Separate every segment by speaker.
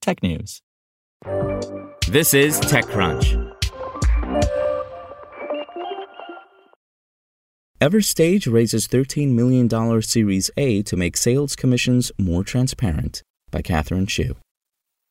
Speaker 1: technews.
Speaker 2: This is TechCrunch.
Speaker 3: Everstage raises $13 million Series A to make sales commissions more transparent by Catherine Shu.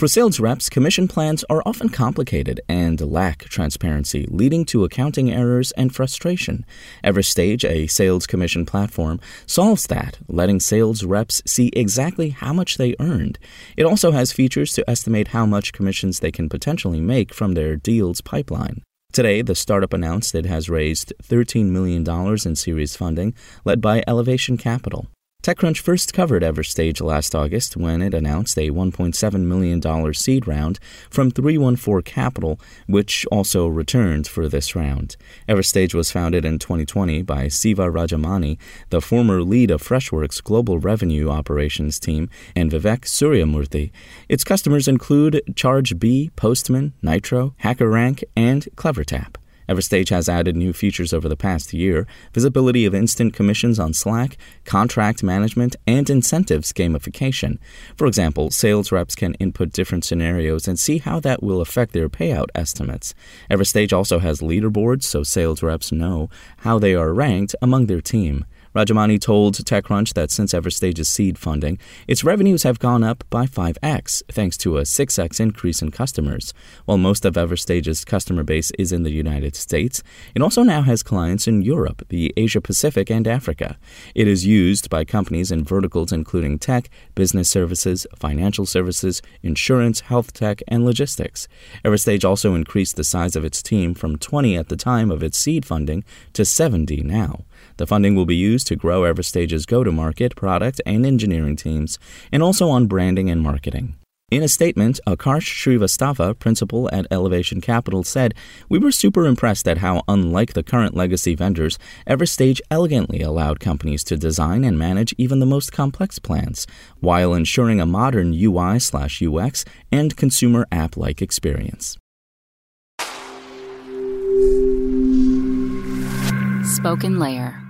Speaker 3: For sales reps, commission plans are often complicated and lack transparency, leading to accounting errors and frustration. Everstage, a sales commission platform, solves that, letting sales reps see exactly how much they earned. It also has features to estimate how much commissions they can potentially make from their deals pipeline. Today, the startup announced it has raised $13 million in series funding, led by Elevation Capital. TechCrunch first covered Everstage last August when it announced a $1.7 million seed round from 314 Capital, which also returned for this round. Everstage was founded in 2020 by Siva Rajamani, the former lead of Freshworks' global revenue operations team, and Vivek Suryamurthy. Its customers include ChargeBee, Postman, Nitro, HackerRank, and CleverTap. Everstage has added new features over the past year visibility of instant commissions on Slack, contract management, and incentives gamification. For example, sales reps can input different scenarios and see how that will affect their payout estimates. Everstage also has leaderboards so sales reps know how they are ranked among their team. Rajamani told TechCrunch that since Everstage's seed funding, its revenues have gone up by 5x, thanks to a 6x increase in customers. While most of Everstage's customer base is in the United States, it also now has clients in Europe, the Asia Pacific, and Africa. It is used by companies in verticals including tech, business services, financial services, insurance, health tech, and logistics. Everstage also increased the size of its team from 20 at the time of its seed funding to 70 now. The funding will be used to grow Everstage's go to market, product, and engineering teams, and also on branding and marketing. In a statement, Akarsh Srivastava, principal at Elevation Capital, said, We were super impressed at how, unlike the current legacy vendors, Everstage elegantly allowed companies to design and manage even the most complex plans, while ensuring a modern UI slash UX and consumer app like experience.
Speaker 4: Spoken Layer.